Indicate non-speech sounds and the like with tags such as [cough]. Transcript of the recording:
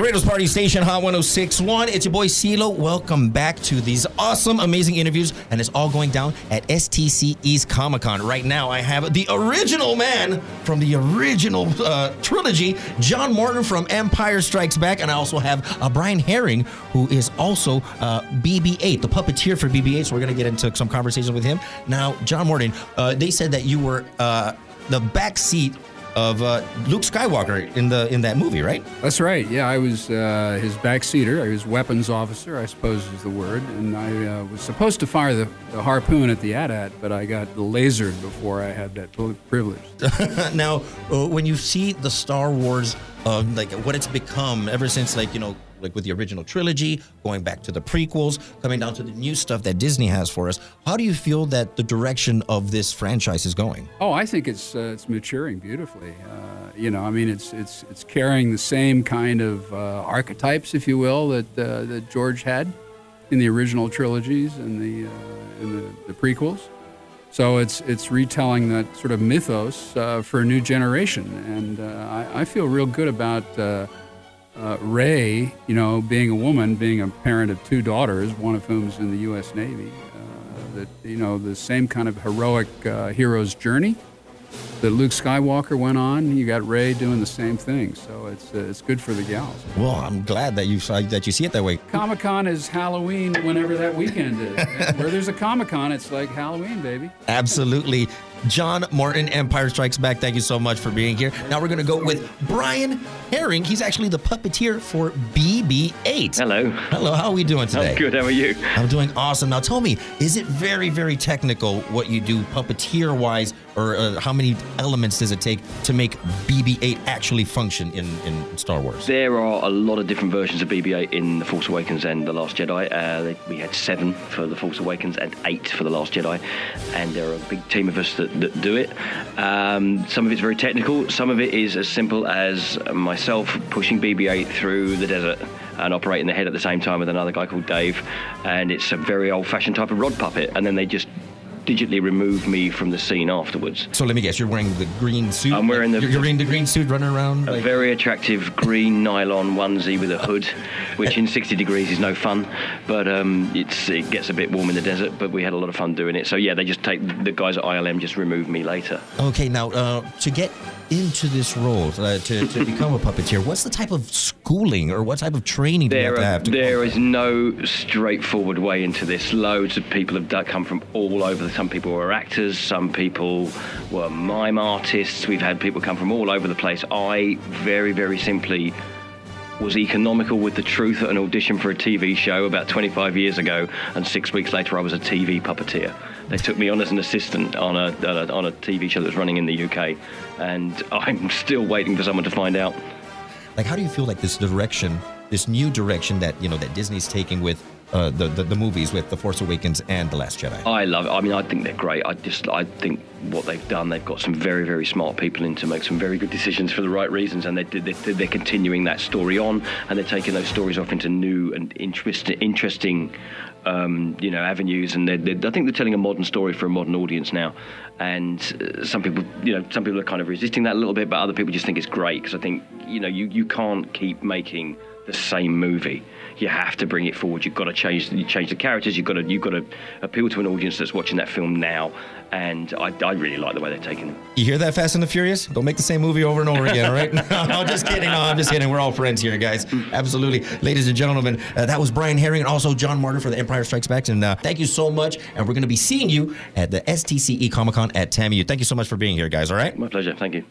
Laredo's Party Station, Hot 1061. It's your boy CeeLo. Welcome back to these awesome, amazing interviews. And it's all going down at STC East Comic Con. Right now, I have the original man from the original uh, trilogy, John Morton from Empire Strikes Back. And I also have uh, Brian Herring, who is also uh, BB 8, the puppeteer for BB 8. So we're going to get into some conversations with him. Now, John Morton, uh, they said that you were uh, the back seat of uh, Luke Skywalker in the in that movie, right? That's right. Yeah, I was uh, his backseater. I was weapons officer, I suppose is the word, and I uh, was supposed to fire the, the harpoon at the AT-AT, but I got lasered before I had that privilege. [laughs] now, uh, when you see the Star Wars, uh, like what it's become ever since, like you know, like with the original trilogy, going back to the prequels, coming down to the new stuff that Disney has for us. How do you feel that the direction of this franchise is going? Oh, I think it's uh, it's maturing beautifully. Uh, you know, I mean, it's it's it's carrying the same kind of uh, archetypes, if you will, that uh, that George had in the original trilogies and the uh, in the, the, prequels. So it's it's retelling that sort of mythos uh, for a new generation, and I, I, feel real good about uh, Rey, you know, being a woman, being a parent of two daughters, one of whom is in the U.S. Navy, uh, that you know the same kind of heroic uh, hero's journey that Luke Skywalker went on. You got Rey doing the same thing, so it's uh, it's good for the gals. Well, I'm glad that you saw, that you see it that way. Comic Con is Halloween whenever that weekend is. [laughs] Where there's a Comic Con, it's like Halloween, baby. Absolutely. John Morton, Empire Strikes Back. Thank you so much for being here. Now we're going to go with Brian Herring. He's actually the puppeteer for BB-8. Hello. Hello. How are we doing today? I'm good. How are you? I'm doing awesome. Now tell me, is it very, very technical what you do puppeteer-wise, or uh, how many elements does it take to make BB-8 actually function in, in Star Wars? There are a lot of different versions of BB-8 in The Force Awakens and The Last Jedi. Uh, we had seven for The Force Awakens and eight for The Last Jedi, and there are a big team of us that that, do it. Um, some of it's very technical. Some of it is as simple as myself pushing BB-8 through the desert and operating the head at the same time with another guy called Dave. And it's a very old-fashioned type of rod puppet. And then they just digitally remove me from the scene afterwards. So let me guess, you're wearing the green suit. I'm wearing the. You're wearing the green suit, running around. A like... very attractive green nylon onesie with a hood, which in 60 degrees is no fun, but um, it's it gets a bit warm in the desert. But we had a lot of fun doing it. So yeah, they just take the guys at ILM just remove me later. Okay, now uh, to get into this role uh, to, to [laughs] become a puppeteer? What's the type of schooling or what type of training do there you have to have? To there is no straightforward way into this. Loads of people have come from all over. Some people were actors, some people were mime artists. We've had people come from all over the place. I very, very simply was economical with the truth at an audition for a TV show about 25 years ago, and six weeks later I was a TV puppeteer. They took me on as an assistant on a, on a, on a TV show that was running in the UK, and [laughs] I'm still waiting for someone to find out. Like, how do you feel like this direction, this new direction that you know that Disney's taking with uh, the, the, the movies with The Force Awakens and The Last Jedi? I love it. I mean, I think they're great. I just I think what they've done, they've got some very very smart people in to make some very good decisions for the right reasons, and they, they, they're continuing that story on, and they're taking those stories off into new and interest, interesting. Um, you know, avenues, and they're, they're, I think they're telling a modern story for a modern audience now. And uh, some people, you know, some people are kind of resisting that a little bit, but other people just think it's great because I think, you know, you, you can't keep making the same movie you have to bring it forward. You've got to change you change the characters. You've got to you've got to appeal to an audience that's watching that film now. And I, I really like the way they're taking it. You hear that, Fast and the Furious? Don't make the same movie over and over again, all right? [laughs] no, no, just kidding. No, I'm just kidding. We're all friends here, guys. Absolutely, ladies and gentlemen. Uh, that was Brian Herring and also John Morton for The Empire Strikes Back. And uh, thank you so much. And we're going to be seeing you at the STCE Comic Con at TAMU. Thank you so much for being here, guys. All right? My pleasure. Thank you.